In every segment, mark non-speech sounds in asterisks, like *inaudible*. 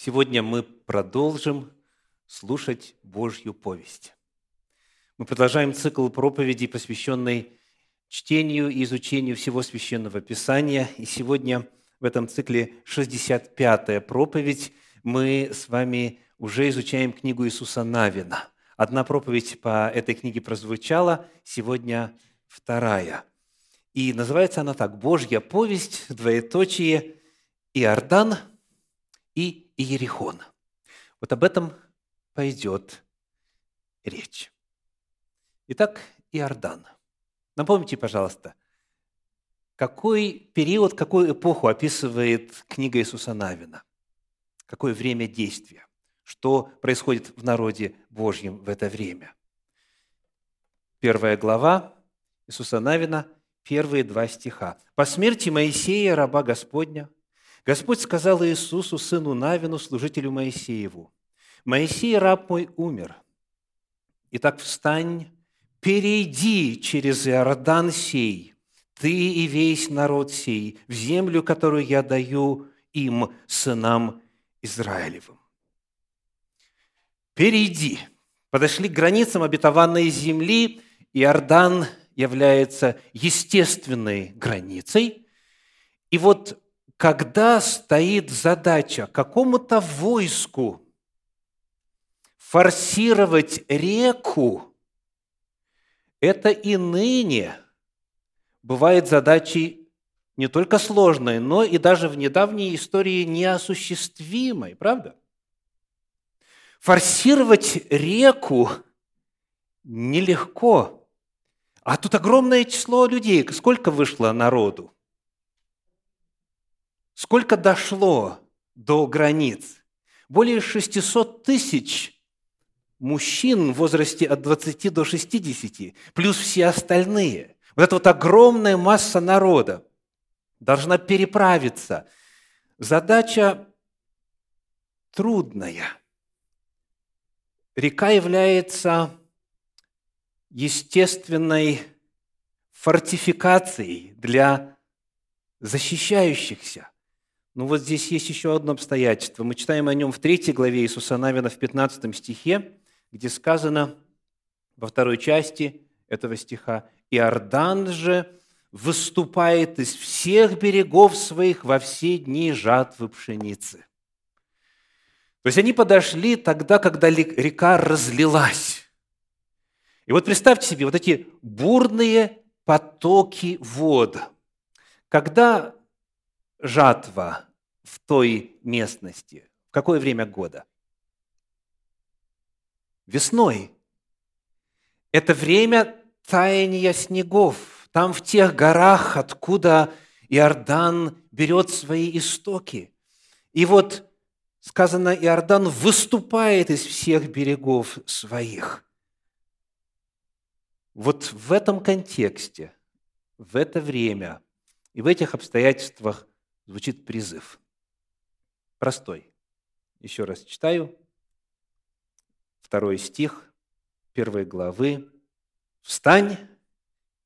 Сегодня мы продолжим слушать Божью повесть. Мы продолжаем цикл проповедей, посвященный чтению и изучению всего Священного Писания. И сегодня в этом цикле 65-я проповедь. Мы с вами уже изучаем книгу Иисуса Навина. Одна проповедь по этой книге прозвучала, сегодня вторая. И называется она так «Божья повесть, двоеточие, Иордан и Иерихон. Вот об этом пойдет речь. Итак, Иордан. Напомните, пожалуйста, какой период, какую эпоху описывает книга Иисуса Навина? Какое время действия? Что происходит в народе Божьем в это время? Первая глава Иисуса Навина, первые два стиха. «По смерти Моисея, раба Господня, Господь сказал Иисусу, сыну Навину, служителю Моисееву, «Моисей, раб мой, умер. Итак, встань, перейди через Иордан сей, ты и весь народ сей, в землю, которую я даю им, сынам Израилевым». Перейди. Подошли к границам обетованной земли. Иордан является естественной границей. И вот когда стоит задача какому-то войску форсировать реку, это и ныне бывает задачей не только сложной, но и даже в недавней истории неосуществимой, правда? Форсировать реку нелегко. А тут огромное число людей. Сколько вышло народу? Сколько дошло до границ? Более 600 тысяч мужчин в возрасте от 20 до 60, плюс все остальные. Вот эта вот огромная масса народа должна переправиться. Задача трудная. Река является естественной фортификацией для защищающихся. Но вот здесь есть еще одно обстоятельство. Мы читаем о нем в третьей главе Иисуса Навина в 15 стихе, где сказано во второй части этого стиха, «Иордан же выступает из всех берегов своих во все дни жатвы пшеницы». То есть они подошли тогда, когда река разлилась. И вот представьте себе вот эти бурные потоки вод. Когда жатва в той местности? В какое время года? Весной. Это время таяния снегов. Там в тех горах, откуда Иордан берет свои истоки. И вот сказано, Иордан выступает из всех берегов своих. Вот в этом контексте, в это время и в этих обстоятельствах звучит призыв – простой. Еще раз читаю. Второй стих первой главы. «Встань,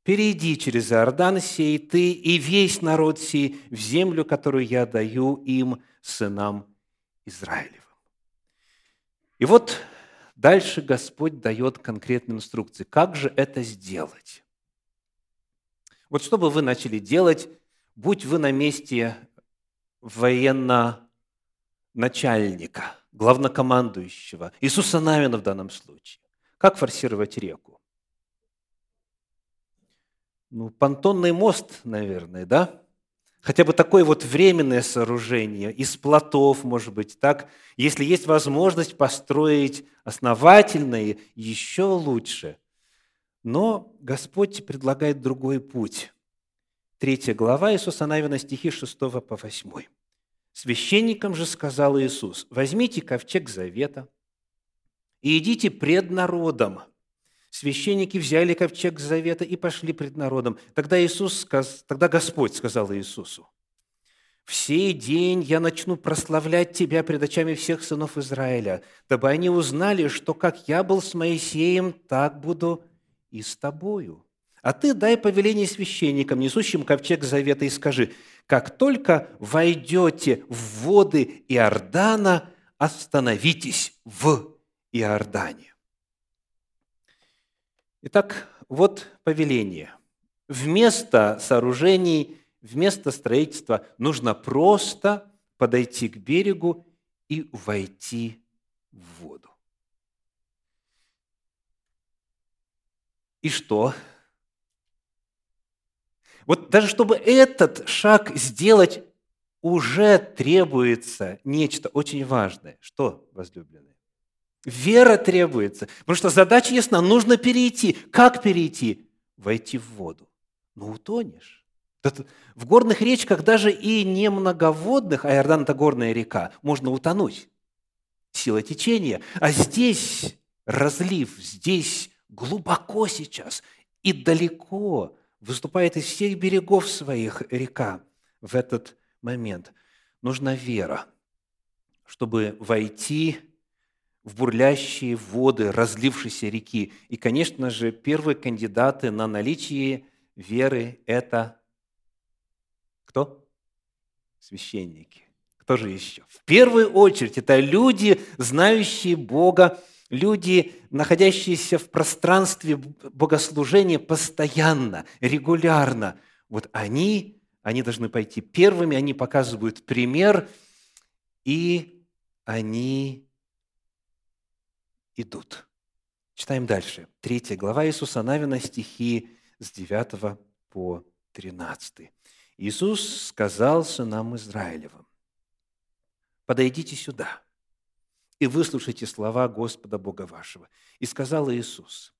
перейди через Иордан сей, ты и весь народ сей, в землю, которую я даю им, сынам Израилевым». И вот дальше Господь дает конкретные инструкции. Как же это сделать? Вот что бы вы начали делать, будь вы на месте военно начальника, главнокомандующего, Иисуса Навина в данном случае. Как форсировать реку? Ну, понтонный мост, наверное, да? Хотя бы такое вот временное сооружение, из плотов, может быть, так? Если есть возможность построить основательное, еще лучше. Но Господь предлагает другой путь. Третья глава Иисуса Навина, стихи 6 по 8. Священникам же сказал Иисус, возьмите ковчег завета и идите пред народом. Священники взяли ковчег завета и пошли пред народом. Тогда, Иисус, тогда Господь сказал Иисусу, «В сей день я начну прославлять Тебя пред очами всех сынов Израиля, дабы они узнали, что как я был с Моисеем, так буду и с Тобою. А Ты дай повеление священникам, несущим ковчег завета, и скажи, как только войдете в воды Иордана, остановитесь в Иордане. Итак, вот повеление. Вместо сооружений, вместо строительства нужно просто подойти к берегу и войти в воду. И что? Вот даже чтобы этот шаг сделать, уже требуется нечто очень важное. Что, возлюбленные? Вера требуется. Потому что задача ясна. Нужно перейти. Как перейти? Войти в воду. Ну, утонешь. В горных речках даже и не многоводных, а Иордан – это горная река, можно утонуть. Сила течения. А здесь разлив, здесь глубоко сейчас и далеко выступает из всех берегов своих река в этот момент. Нужна вера, чтобы войти в бурлящие воды разлившейся реки. И, конечно же, первые кандидаты на наличие веры – это кто? Священники. Кто же еще? В первую очередь это люди, знающие Бога, люди, находящиеся в пространстве богослужения постоянно, регулярно. Вот они, они должны пойти первыми, они показывают пример, и они идут. Читаем дальше. Третья глава Иисуса Навина, стихи с 9 по 13. Иисус сказал сынам Израилевым, «Подойдите сюда и выслушайте слова Господа Бога вашего». И сказал Иисус,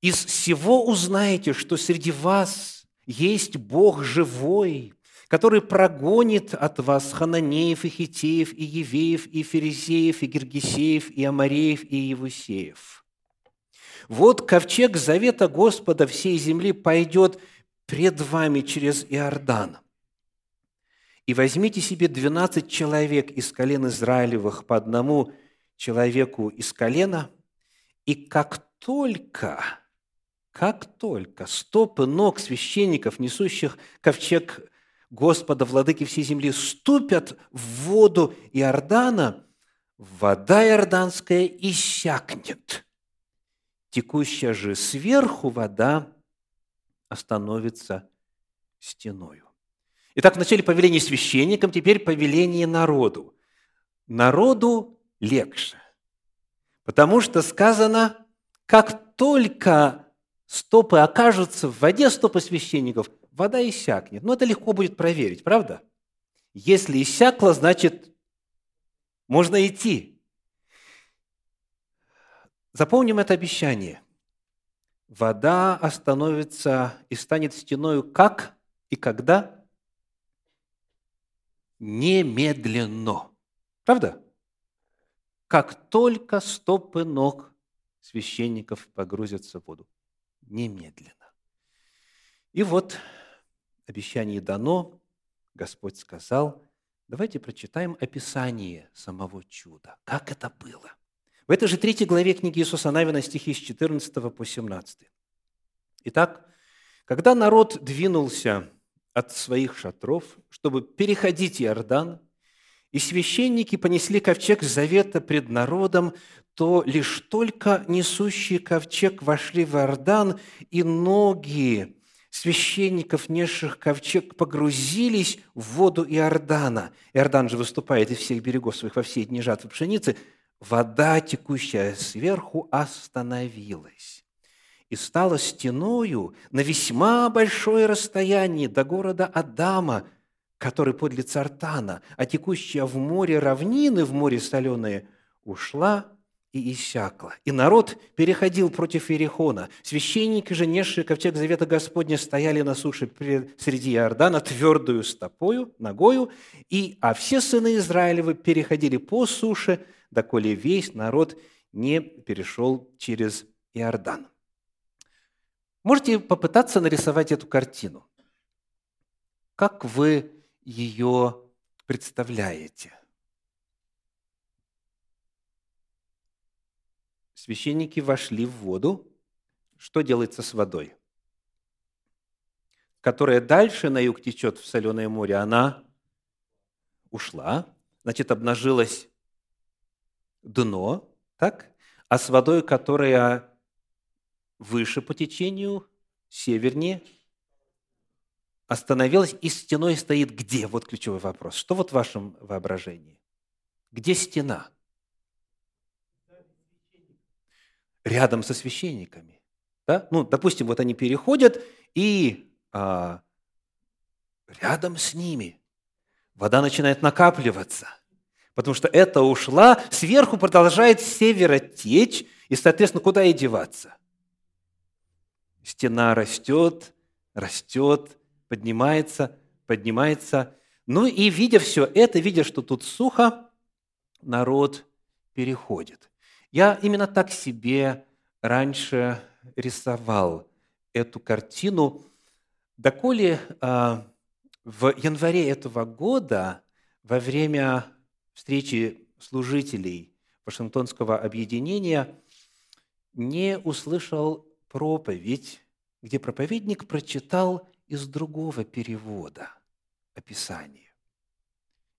«Из всего узнаете, что среди вас есть Бог живой, который прогонит от вас хананеев и хитеев, и евеев, и ферезеев, и гергесеев, и амареев, и евусеев. Вот ковчег завета Господа всей земли пойдет пред вами через Иордан. И возьмите себе двенадцать человек из колен Израилевых по одному человеку из колена, и как только, как только стопы ног священников, несущих ковчег Господа, владыки всей земли, ступят в воду Иордана, вода иорданская иссякнет. Текущая же сверху вода остановится стеною. Итак, вначале повеление священникам, теперь повеление народу. Народу легче, потому что сказано, как только стопы окажутся в воде, стопы священников – вода иссякнет. Но это легко будет проверить, правда? Если иссякла, значит, можно идти. Запомним это обещание. Вода остановится и станет стеною как и когда? Немедленно. Правда? Как только стопы ног священников погрузятся в воду. Немедленно. И вот обещание дано, Господь сказал, давайте прочитаем описание самого чуда. Как это было? В этой же третьей главе книги Иисуса Навина стихи с 14 по 17. Итак, когда народ двинулся от своих шатров, чтобы переходить Иордан, и священники понесли ковчег завета пред народом, то лишь только несущие ковчег вошли в Иордан, и ноги священников, несших ковчег, погрузились в воду Иордана. Иордан же выступает из всех берегов своих во все дни жатвы пшеницы. Вода, текущая сверху, остановилась и стала стеною на весьма большое расстояние до города Адама, который подле Цартана, а текущая в море равнины, в море соленые, ушла и иссякла. И народ переходил против Иерихона. Священники же, несшие ковчег Завета Господня, стояли на суше среди Иордана твердую стопою, ногою, и, а все сыны Израилевы переходили по суше, доколе весь народ не перешел через Иордан. Можете попытаться нарисовать эту картину. Как вы ее представляете? священники вошли в воду. Что делается с водой? Которая дальше на юг течет в соленое море, она ушла, значит, обнажилась дно, так? А с водой, которая выше по течению, севернее, остановилась и стеной стоит где? Вот ключевой вопрос. Что вот в вашем воображении? Где стена? Рядом со священниками. Да? Ну, допустим, вот они переходят, и а, рядом с ними вода начинает накапливаться, потому что это ушла, сверху продолжает с севера течь, и, соответственно, куда и деваться? Стена растет, растет, поднимается, поднимается. Ну и видя все это, видя, что тут сухо, народ переходит. Я именно так себе раньше рисовал эту картину, доколе а, в январе этого года, во время встречи служителей Вашингтонского объединения, не услышал проповедь, где проповедник прочитал из другого перевода описание.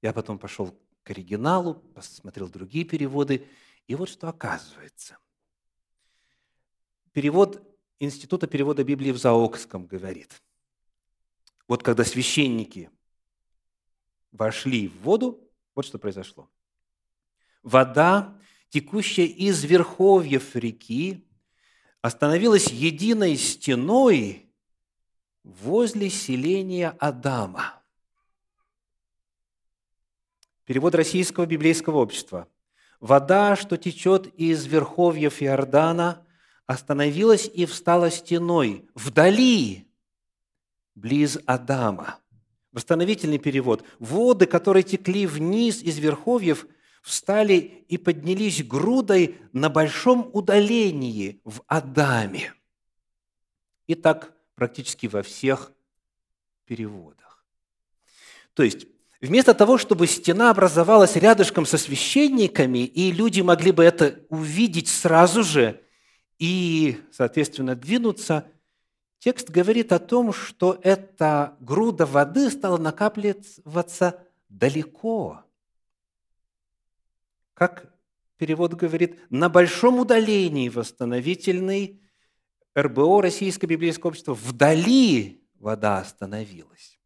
Я потом пошел к оригиналу, посмотрел другие переводы, и вот что оказывается. Перевод Института перевода Библии в Заокском говорит, вот когда священники вошли в воду, вот что произошло. Вода, текущая из верховьев реки, остановилась единой стеной возле селения Адама. Перевод Российского библейского общества. «Вода, что течет из верховьев Иордана, остановилась и встала стеной вдали, близ Адама». Восстановительный перевод. «Воды, которые текли вниз из верховьев, встали и поднялись грудой на большом удалении в Адаме». И так практически во всех переводах. То есть Вместо того, чтобы стена образовалась рядышком со священниками, и люди могли бы это увидеть сразу же и, соответственно, двинуться, текст говорит о том, что эта груда воды стала накапливаться далеко. Как перевод говорит, на большом удалении восстановительный РБО, Российское библейское общество, вдали вода остановилась.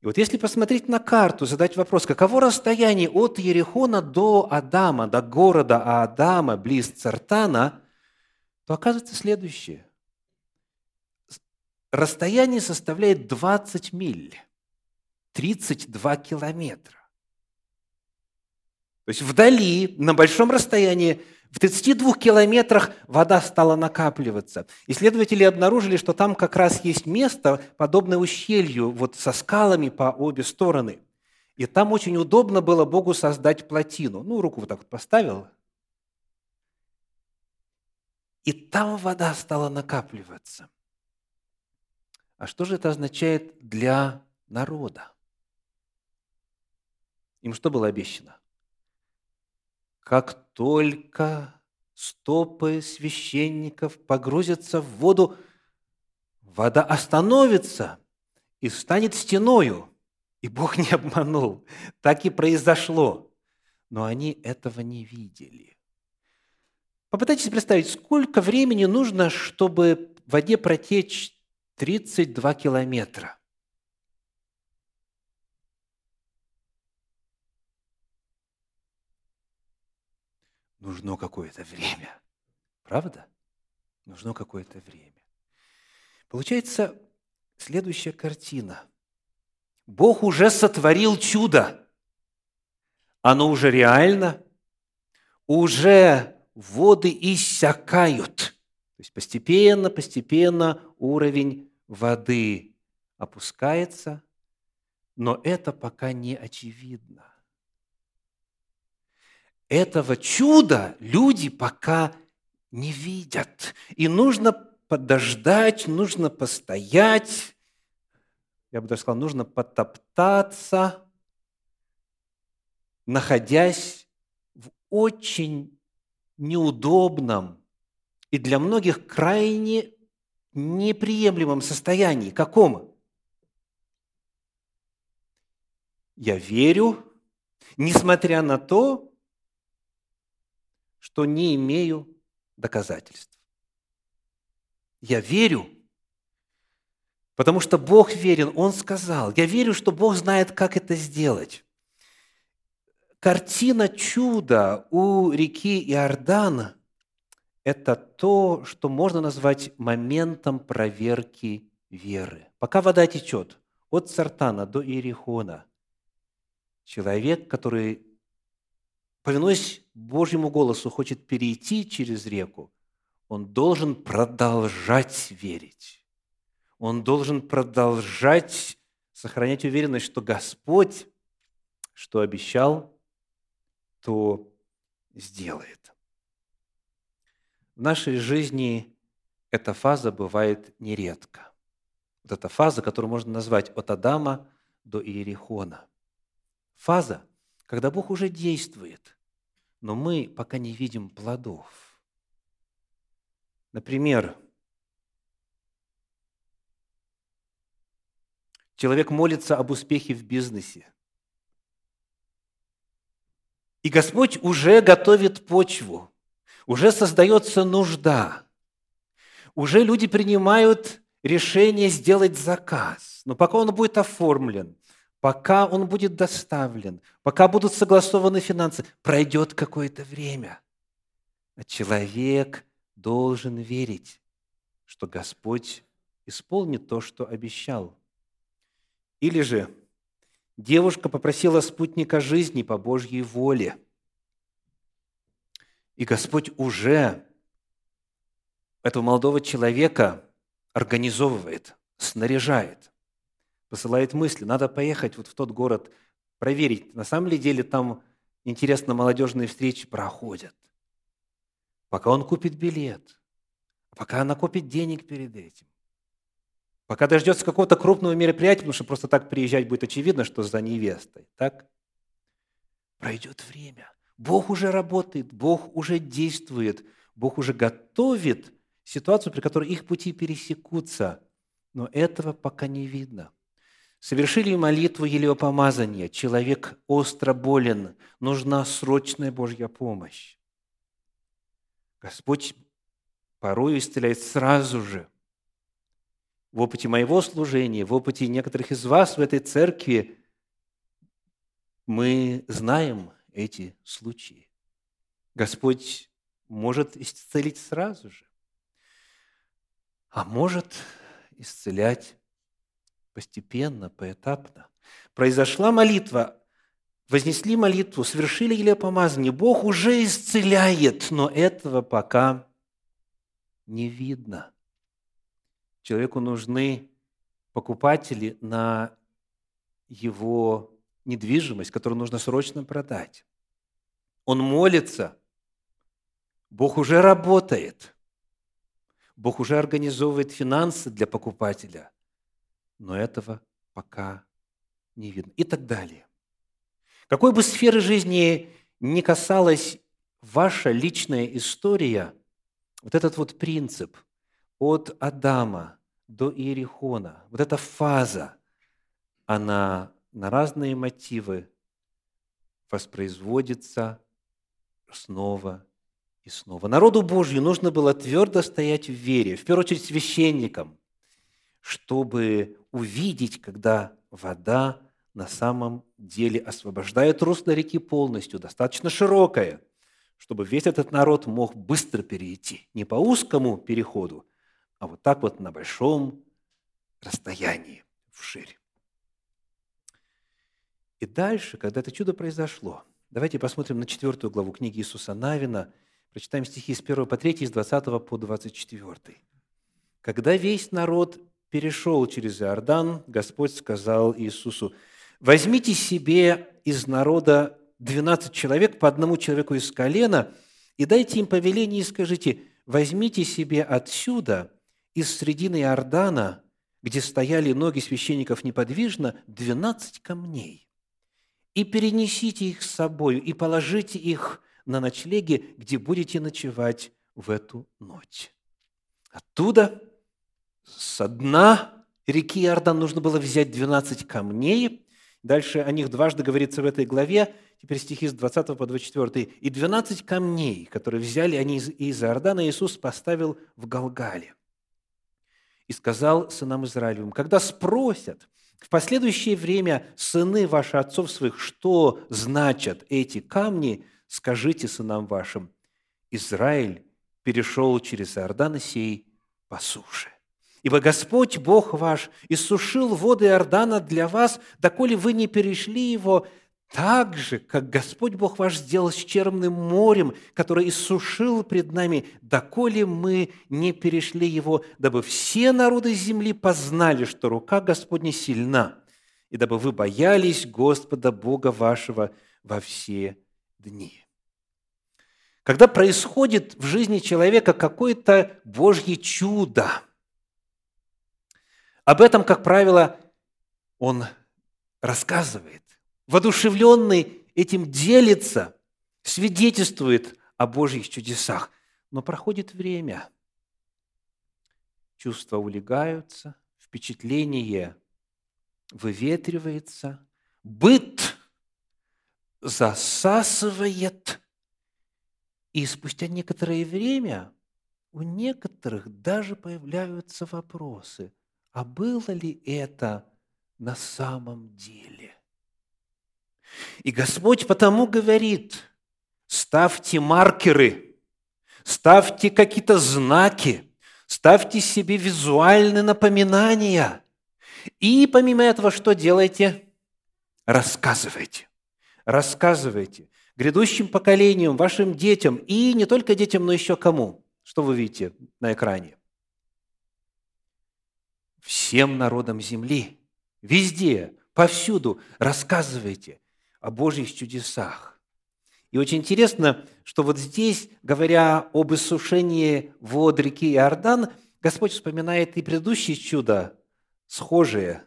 И вот если посмотреть на карту, задать вопрос, каково расстояние от Ерехона до Адама, до города Адама, близ Цартана, то оказывается следующее. Расстояние составляет 20 миль, 32 километра. То есть вдали, на большом расстоянии, в 32 километрах вода стала накапливаться. Исследователи обнаружили, что там как раз есть место, подобное ущелью, вот со скалами по обе стороны. И там очень удобно было Богу создать плотину. Ну, руку вот так вот поставил. И там вода стала накапливаться. А что же это означает для народа? Им что было обещано? Как только стопы священников погрузятся в воду, вода остановится и станет стеною. И Бог не обманул. Так и произошло. Но они этого не видели. Попытайтесь представить, сколько времени нужно, чтобы в воде протечь 32 километра. Нужно какое-то время. Правда? Нужно какое-то время. Получается следующая картина. Бог уже сотворил чудо. Оно уже реально. Уже воды иссякают. То есть постепенно, постепенно уровень воды опускается, но это пока не очевидно. Этого чуда люди пока не видят. И нужно подождать, нужно постоять, я бы даже сказал, нужно потоптаться, находясь в очень неудобном и для многих крайне неприемлемом состоянии. Каком? Я верю, несмотря на то, что не имею доказательств. Я верю, потому что Бог верен. Он сказал, я верю, что Бог знает, как это сделать. Картина чуда у реки Иордан – это то, что можно назвать моментом проверки веры. Пока вода течет от Сартана до Иерихона, человек, который, повинуясь Божьему голосу, хочет перейти через реку, он должен продолжать верить. Он должен продолжать сохранять уверенность, что Господь, что обещал, то сделает. В нашей жизни эта фаза бывает нередко. Вот эта фаза, которую можно назвать от Адама до Иерихона. Фаза, когда Бог уже действует, но мы пока не видим плодов. Например, человек молится об успехе в бизнесе. И Господь уже готовит почву, уже создается нужда, уже люди принимают решение сделать заказ. Но пока он будет оформлен, пока он будет доставлен, пока будут согласованы финансы, пройдет какое-то время. А человек должен верить, что Господь исполнит то, что обещал. Или же девушка попросила спутника жизни по Божьей воле. И Господь уже этого молодого человека организовывает, снаряжает посылает мысли, надо поехать вот в тот город, проверить, на самом ли деле там, интересно, молодежные встречи проходят. Пока он купит билет, пока она купит денег перед этим, пока дождется какого-то крупного мероприятия, потому что просто так приезжать будет очевидно, что за невестой, так? Пройдет время. Бог уже работает, Бог уже действует, Бог уже готовит ситуацию, при которой их пути пересекутся. Но этого пока не видно. Совершили молитву елеопомазания. Человек остро болен. Нужна срочная Божья помощь. Господь порой исцеляет сразу же. В опыте моего служения, в опыте некоторых из вас в этой церкви мы знаем эти случаи. Господь может исцелить сразу же, а может исцелять постепенно, поэтапно. Произошла молитва, вознесли молитву, совершили или помазание. Бог уже исцеляет, но этого пока не видно. Человеку нужны покупатели на его недвижимость, которую нужно срочно продать. Он молится, Бог уже работает, Бог уже организовывает финансы для покупателя – но этого пока не видно. И так далее. Какой бы сферы жизни ни касалась ваша личная история, вот этот вот принцип от Адама до Иерихона, вот эта фаза, она на разные мотивы воспроизводится снова и снова. Народу Божью нужно было твердо стоять в вере, в первую очередь священникам, чтобы увидеть, когда вода на самом деле освобождает русло реки полностью, достаточно широкое, чтобы весь этот народ мог быстро перейти. Не по узкому переходу, а вот так вот на большом расстоянии вширь. И дальше, когда это чудо произошло, давайте посмотрим на четвертую главу книги Иисуса Навина, прочитаем стихи с 1 по 3, с 20 по 24. «Когда весь народ перешел через Иордан, Господь сказал Иисусу, «Возьмите себе из народа 12 человек, по одному человеку из колена, и дайте им повеление и скажите, возьмите себе отсюда, из средины Иордана, где стояли ноги священников неподвижно, 12 камней, и перенесите их с собой, и положите их на ночлеге, где будете ночевать в эту ночь. Оттуда со дна реки Иордан нужно было взять 12 камней, Дальше о них дважды говорится в этой главе, теперь стихи с 20 по 24. «И двенадцать камней, которые взяли они из, Иордана, Иисус поставил в Галгале. И сказал сынам Израилевым, когда спросят в последующее время сыны ваши отцов своих, что значат эти камни, скажите сынам вашим, Израиль перешел через Иордан сей по суше. Ибо Господь, Бог ваш, иссушил воды Иордана для вас, доколе вы не перешли его, так же, как Господь Бог ваш сделал с Черным морем, которое иссушил пред нами, доколе мы не перешли его, дабы все народы земли познали, что рука Господня сильна, и дабы вы боялись Господа Бога вашего во все дни. Когда происходит в жизни человека какое-то Божье чудо – об этом, как правило, он рассказывает. Воодушевленный этим делится, свидетельствует о Божьих чудесах. Но проходит время, чувства улегаются, впечатление выветривается, быт засасывает, и спустя некоторое время у некоторых даже появляются вопросы – а было ли это на самом деле? И Господь потому говорит, ставьте маркеры, ставьте какие-то знаки, ставьте себе визуальные напоминания. И помимо этого, что делайте? Рассказывайте. Рассказывайте грядущим поколениям, вашим детям, и не только детям, но еще кому? Что вы видите на экране? Всем народам земли. Везде, повсюду рассказывайте о Божьих чудесах. И очень интересно, что вот здесь, говоря об иссушении вод реки Иордан, Господь вспоминает и предыдущие чудо, схожие,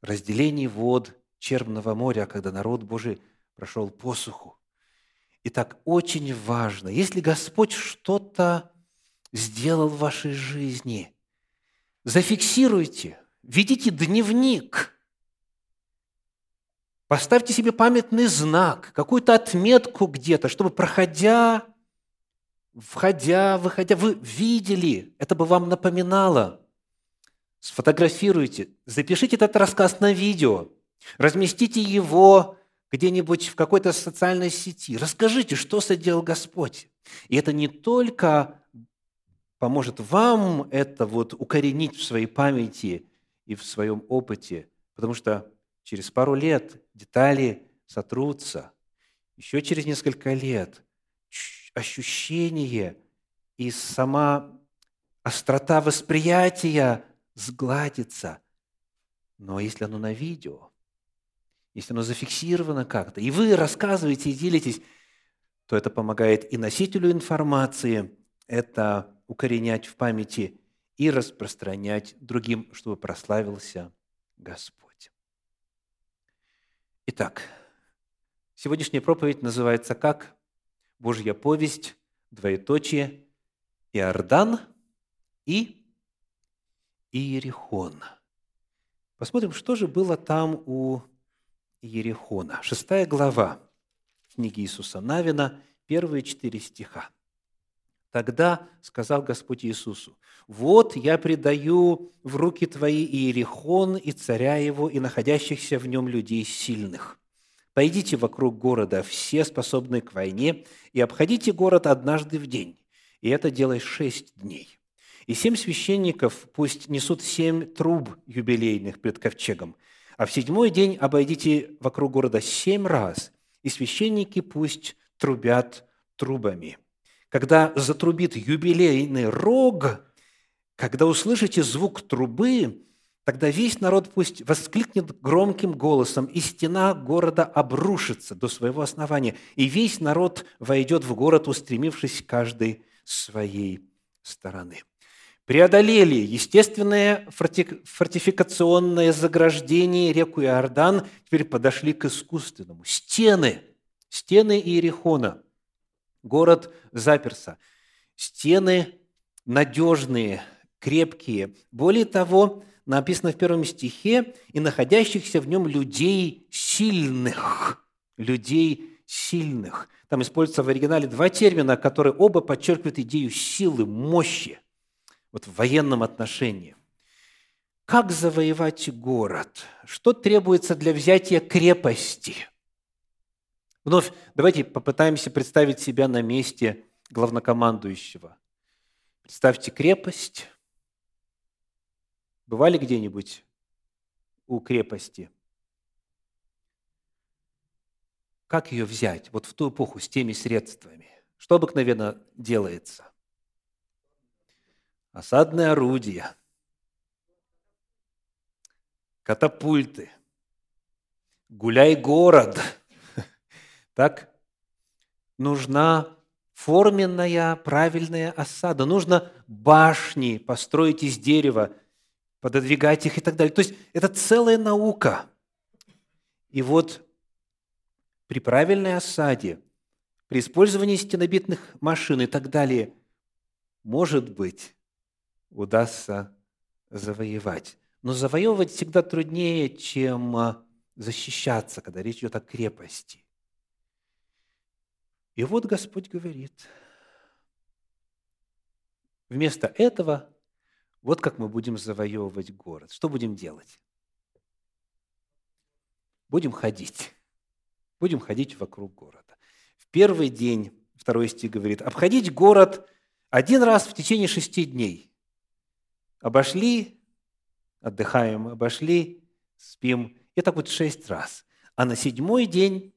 разделение вод Черного моря, когда народ Божий прошел посуху. Итак, очень важно, если Господь что-то сделал в вашей жизни – зафиксируйте, ведите дневник, поставьте себе памятный знак, какую-то отметку где-то, чтобы, проходя, входя, выходя, вы видели, это бы вам напоминало. Сфотографируйте, запишите этот рассказ на видео, разместите его где-нибудь в какой-то социальной сети. Расскажите, что соделал Господь. И это не только поможет вам это вот укоренить в своей памяти и в своем опыте, потому что через пару лет детали сотрутся, еще через несколько лет ощущение и сама острота восприятия сгладится. Но если оно на видео, если оно зафиксировано как-то, и вы рассказываете и делитесь, то это помогает и носителю информации, это укоренять в памяти и распространять другим, чтобы прославился Господь. Итак, сегодняшняя проповедь называется как «Божья повесть, двоеточие, Иордан и Иерихон». Посмотрим, что же было там у Иерихона. Шестая глава книги Иисуса Навина, первые четыре стиха. Тогда сказал Господь Иисусу, «Вот я предаю в руки твои Иерихон и царя его, и находящихся в нем людей сильных. Пойдите вокруг города, все способные к войне, и обходите город однажды в день, и это делай шесть дней. И семь священников пусть несут семь труб юбилейных пред ковчегом, а в седьмой день обойдите вокруг города семь раз, и священники пусть трубят трубами» когда затрубит юбилейный рог, когда услышите звук трубы, тогда весь народ пусть воскликнет громким голосом, и стена города обрушится до своего основания, и весь народ войдет в город, устремившись каждой своей стороны. Преодолели естественное фортификационное заграждение реку Иордан, теперь подошли к искусственному. Стены, стены Иерихона – Город заперся. Стены надежные, крепкие. Более того, написано в первом стихе, и находящихся в нем людей сильных. Людей сильных. Там используются в оригинале два термина, которые оба подчеркивают идею силы, мощи, вот в военном отношении. Как завоевать город? Что требуется для взятия крепости? Вновь давайте попытаемся представить себя на месте главнокомандующего. Представьте крепость. Бывали где-нибудь у крепости? Как ее взять вот в ту эпоху с теми средствами? Что обыкновенно делается? Осадные орудия, катапульты, гуляй город. Так нужна форменная правильная осада. Нужно башни построить из дерева, пододвигать их и так далее. То есть это целая наука. И вот при правильной осаде, при использовании стенобитных машин и так далее, может быть, удастся завоевать. Но завоевывать всегда труднее, чем а, защищаться, когда речь идет о крепости. И вот Господь говорит, вместо этого, вот как мы будем завоевывать город. Что будем делать? Будем ходить. Будем ходить вокруг города. В первый день, второй стих говорит, обходить город один раз в течение шести дней. Обошли, отдыхаем, обошли, спим. И так вот шесть раз. А на седьмой день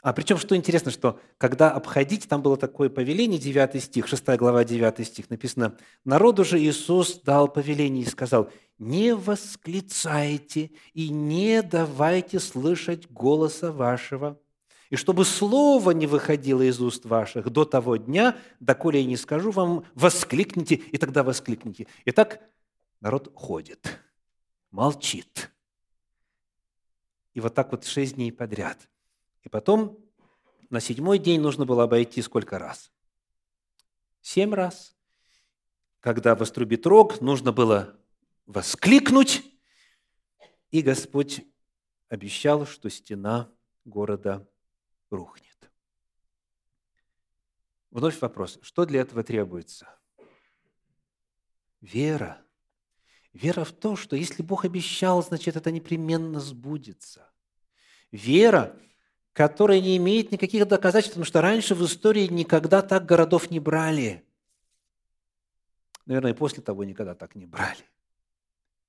а причем, что интересно, что когда обходить, там было такое повеление, 9 стих, 6 глава, 9 стих, написано, «Народу же Иисус дал повеление и сказал, не восклицайте и не давайте слышать голоса вашего, и чтобы слово не выходило из уст ваших до того дня, доколе я не скажу вам, воскликните, и тогда воскликните». Итак, народ ходит, молчит. И вот так вот шесть дней подряд – и потом на седьмой день нужно было обойти сколько раз? Семь раз. Когда вострубит рог, нужно было воскликнуть, и Господь обещал, что стена города рухнет. Вновь вопрос, что для этого требуется? Вера. Вера в то, что если Бог обещал, значит, это непременно сбудется. Вера которая не имеет никаких доказательств, потому что раньше в истории никогда так городов не брали. Наверное, и после того никогда так не брали.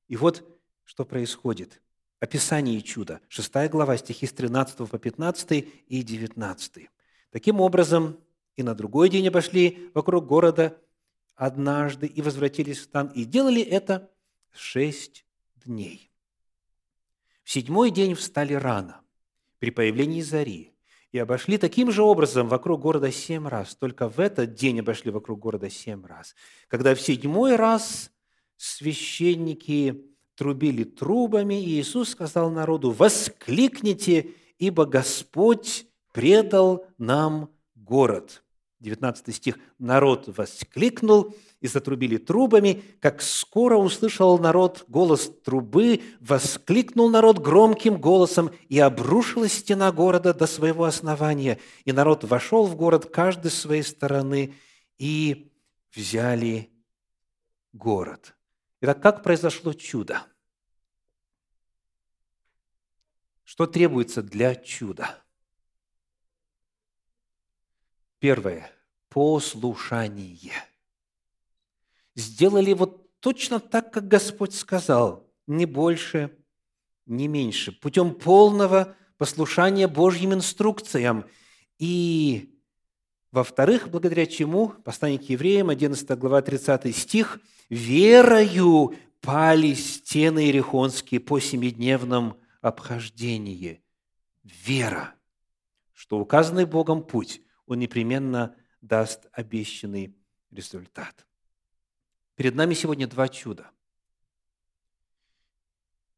И вот что происходит. Описание чуда. Шестая глава, стихи с 13 по 15 и 19. Таким образом, и на другой день обошли вокруг города однажды и возвратились в стан, и делали это шесть дней. В седьмой день встали рано – при появлении зари, и обошли таким же образом вокруг города семь раз. Только в этот день обошли вокруг города семь раз. Когда в седьмой раз священники трубили трубами, и Иисус сказал народу, «Воскликните, ибо Господь предал нам город». 19 стих. «Народ воскликнул, и затрубили трубами. Как скоро услышал народ голос трубы, воскликнул народ громким голосом, и обрушилась стена города до своего основания. И народ вошел в город каждый с своей стороны, и взяли город. Итак, как произошло чудо? Что требуется для чуда? Первое – послушание – сделали вот точно так, как Господь сказал, не больше, не меньше, путем полного послушания Божьим инструкциям. И, во-вторых, благодаря чему, послание к евреям, 11 глава, 30 стих, «Верою пали стены Иерихонские по семидневном обхождении». Вера, что указанный Богом путь, он непременно даст обещанный результат. Перед нами сегодня два чуда.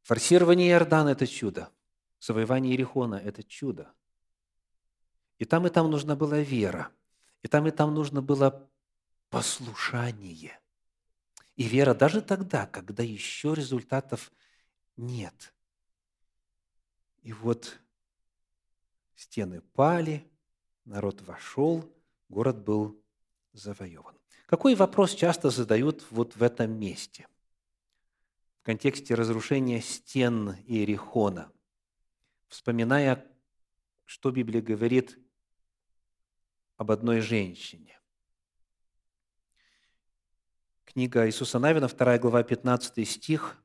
Форсирование Иордана – это чудо. Завоевание Иерихона – это чудо. И там, и там нужна была вера. И там, и там нужно было послушание. И вера даже тогда, когда еще результатов нет. И вот стены пали, народ вошел, город был завоеван. Какой вопрос часто задают вот в этом месте? В контексте разрушения стен Иерихона, вспоминая, что Библия говорит об одной женщине. Книга Иисуса Навина, 2 глава, 15 стих.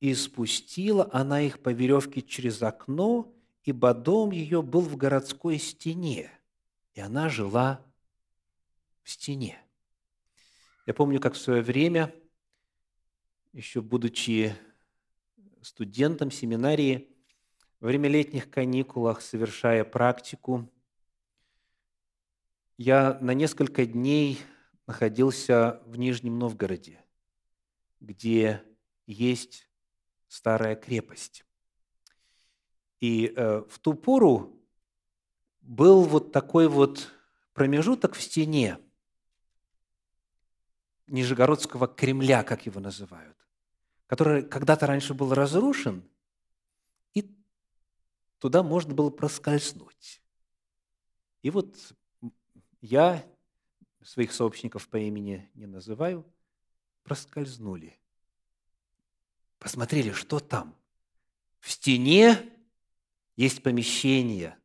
«И спустила она их по веревке через окно, ибо дом ее был в городской стене, и она жила в стене. Я помню, как в свое время, еще будучи студентом семинарии, во время летних каникулах, совершая практику, я на несколько дней находился в Нижнем Новгороде, где есть старая крепость. И э, в ту пору был вот такой вот промежуток в стене Нижегородского Кремля, как его называют, который когда-то раньше был разрушен, и туда можно было проскользнуть. И вот я, своих сообщников по имени не называю, проскользнули. Посмотрели, что там. В стене есть помещения,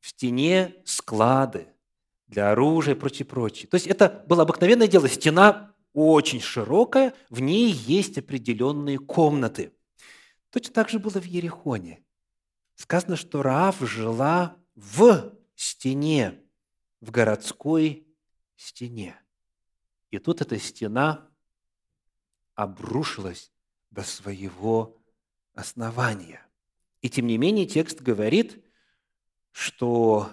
в стене склады для оружия и прочее, прочее. То есть это было обыкновенное дело. Стена очень широкая, в ней есть определенные комнаты. Точно так же было в Ерехоне. Сказано, что Раав жила в стене, в городской стене. И тут эта стена обрушилась до своего основания. И тем не менее текст говорит, что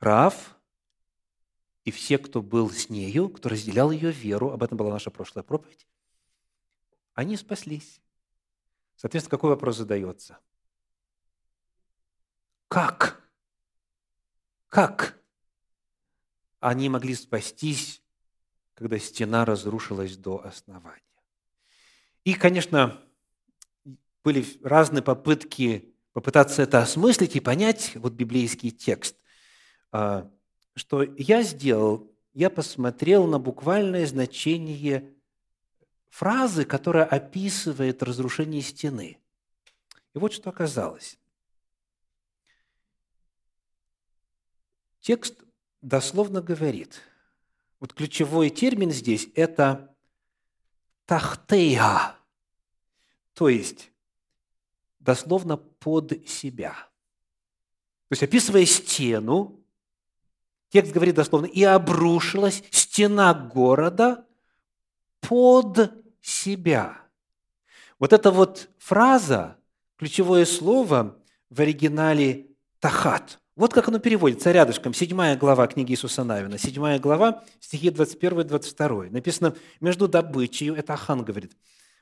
Рав и все, кто был с нею, кто разделял ее веру, об этом была наша прошлая проповедь, они спаслись. Соответственно, какой вопрос задается? Как? Как они могли спастись, когда стена разрушилась до основания? И, конечно, были разные попытки попытаться это осмыслить и понять, вот библейский текст. Что я сделал, я посмотрел на буквальное значение фразы, которая описывает разрушение стены. И вот что оказалось. Текст дословно говорит, вот ключевой термин здесь – это тахтея, то есть дословно под себя. То есть, описывая стену, текст говорит дословно, и обрушилась стена города под себя. Вот эта вот фраза, ключевое слово в оригинале «тахат», вот как оно переводится рядышком, седьмая глава книги Иисуса Навина, седьмая глава, стихи 21-22. Написано, между добычей, это Ахан говорит,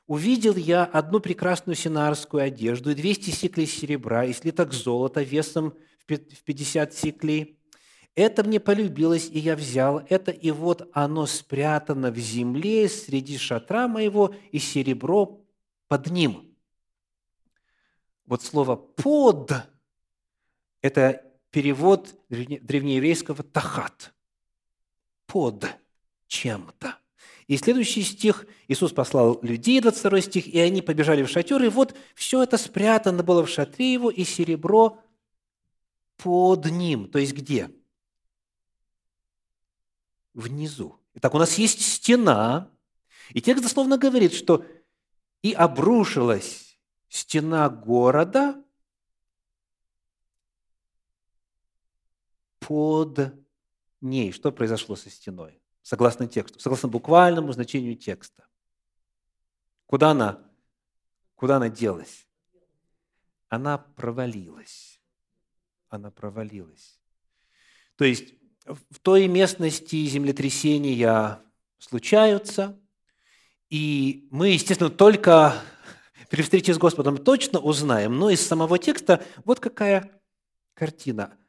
увидел я одну прекрасную синарскую одежду и 200 сиклей серебра и слиток золота весом в 50 сиклей. Это мне полюбилось, и я взял это, и вот оно спрятано в земле среди шатра моего, и серебро под ним. Вот слово «под» – это перевод древнееврейского «тахат» – «под чем-то». И следующий стих, Иисус послал людей, 22 стих, и они побежали в шатер, и вот все это спрятано было в шатре его, и серебро под ним. То есть где? Внизу. Итак, у нас есть стена, и текст дословно говорит, что и обрушилась стена города под ней. Что произошло со стеной? согласно тексту, согласно буквальному значению текста. Куда она? Куда она делась? Она провалилась. Она провалилась. То есть в той местности землетрясения случаются, и мы, естественно, только при встрече с Господом точно узнаем, но из самого текста вот какая картина –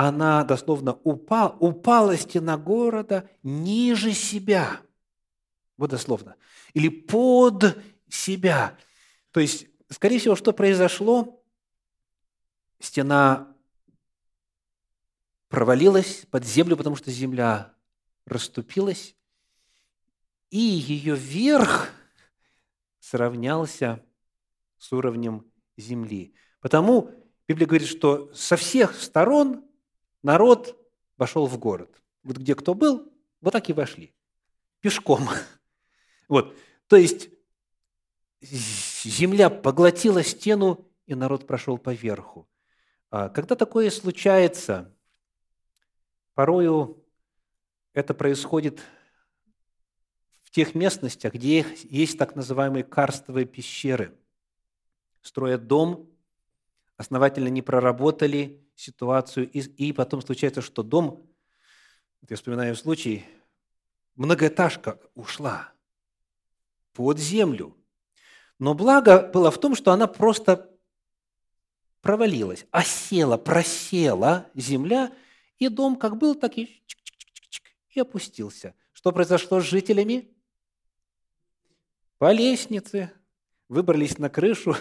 она дословно упала, упала стена города ниже себя. Вот дословно. Или под себя. То есть, скорее всего, что произошло? Стена провалилась под землю, потому что земля расступилась, и ее верх сравнялся с уровнем земли. Потому Библия говорит, что со всех сторон народ вошел в город. Вот где кто был, вот так и вошли. Пешком. *laughs* Вот. То есть земля поглотила стену, и народ прошел по верху. А когда такое случается, порою это происходит в тех местностях, где есть так называемые карстовые пещеры. Строят дом, основательно не проработали ситуацию, и, потом случается, что дом, я вспоминаю случай, многоэтажка ушла под землю. Но благо было в том, что она просто провалилась, осела, просела земля, и дом как был, так и, и опустился. Что произошло с жителями? По лестнице выбрались на крышу,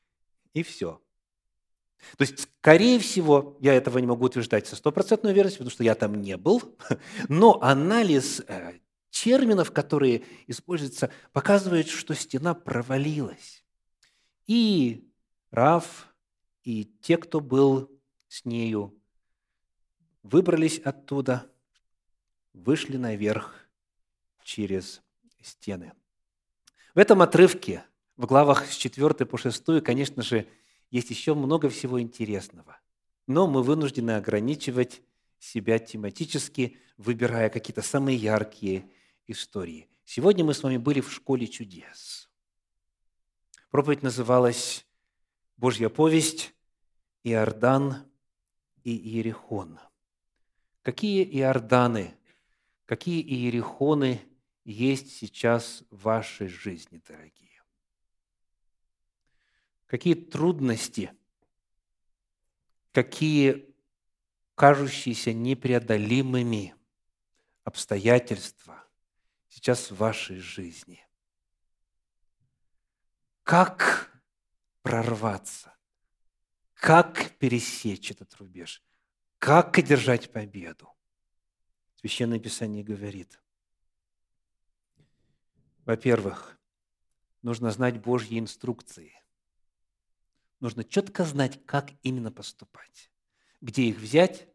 *laughs* и все. То есть, скорее всего, я этого не могу утверждать со стопроцентной уверенностью, потому что я там не был, *laughs* но анализ э, терминов, которые используются, показывает, что стена провалилась. И Рав, и те, кто был с нею, выбрались оттуда, вышли наверх через стены. В этом отрывке, в главах с 4 по 6, конечно же, есть еще много всего интересного. Но мы вынуждены ограничивать себя тематически, выбирая какие-то самые яркие истории. Сегодня мы с вами были в школе чудес. Проповедь называлась «Божья повесть, Иордан и Иерихон». Какие Иорданы, какие Иерихоны есть сейчас в вашей жизни, дорогие? какие трудности, какие кажущиеся непреодолимыми обстоятельства сейчас в вашей жизни. Как прорваться? Как пересечь этот рубеж? Как одержать победу? Священное Писание говорит, во-первых, нужно знать Божьи инструкции нужно четко знать, как именно поступать. Где их взять?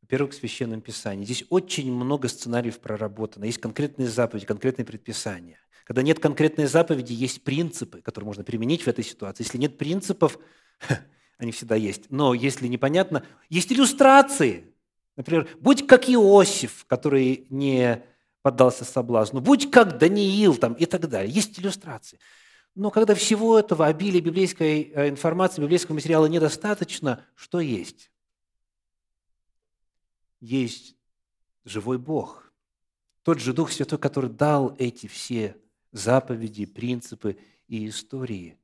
Во-первых, в Священном Писании. Здесь очень много сценариев проработано. Есть конкретные заповеди, конкретные предписания. Когда нет конкретной заповеди, есть принципы, которые можно применить в этой ситуации. Если нет принципов, *laughs* они всегда есть. Но если непонятно, есть иллюстрации. Например, будь как Иосиф, который не поддался соблазну, будь как Даниил там, и так далее. Есть иллюстрации. Но когда всего этого обилия библейской э, информации, библейского материала недостаточно, что есть? Есть живой Бог. Тот же Дух Святой, который дал эти все заповеди, принципы и истории.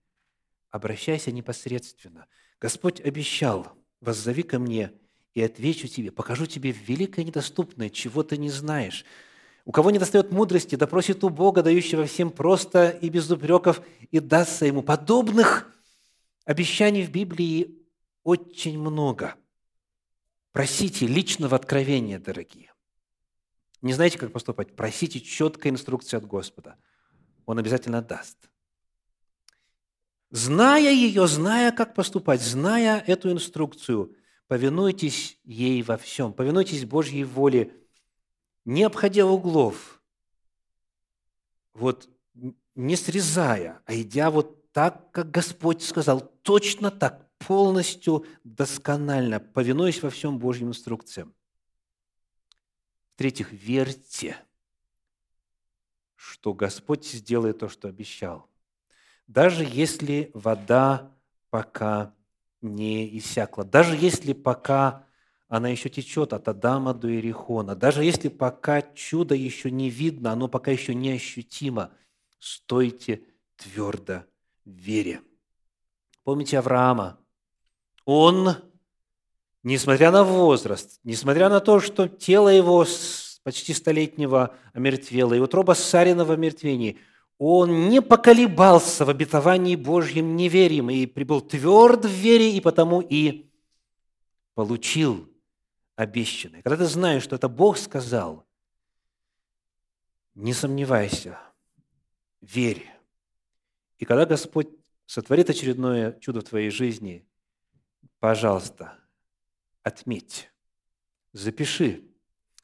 Обращайся непосредственно. Господь обещал, воззови ко мне, и отвечу тебе, покажу тебе великое недоступное, чего ты не знаешь – у кого не достает мудрости, да просит у Бога, дающего всем просто и без упреков, и дастся ему. Подобных обещаний в Библии очень много. Просите личного откровения, дорогие. Не знаете, как поступать? Просите четкой инструкции от Господа. Он обязательно даст. Зная ее, зная, как поступать, зная эту инструкцию, повинуйтесь ей во всем, повинуйтесь Божьей воле – не обходя углов, вот не срезая, а идя вот так, как Господь сказал, точно так, полностью, досконально, повинуясь во всем Божьим инструкциям. В-третьих, верьте, что Господь сделает то, что обещал. Даже если вода пока не иссякла, даже если пока она еще течет от Адама до Иерихона. Даже если пока чудо еще не видно, оно пока еще не ощутимо, стойте твердо в вере. Помните Авраама? Он, несмотря на возраст, несмотря на то, что тело его почти столетнего омертвела, и утроба Сарина в омертвении, он не поколебался в обетовании Божьем неверием и прибыл тверд в вере, и потому и получил обещанное. Когда ты знаешь, что это Бог сказал, не сомневайся, верь. И когда Господь сотворит очередное чудо в твоей жизни, пожалуйста, отметь, запиши,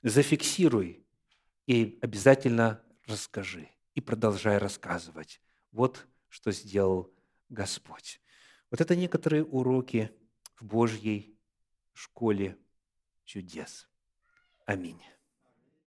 зафиксируй и обязательно расскажи. И продолжай рассказывать. Вот что сделал Господь. Вот это некоторые уроки в Божьей школе чудес. Аминь.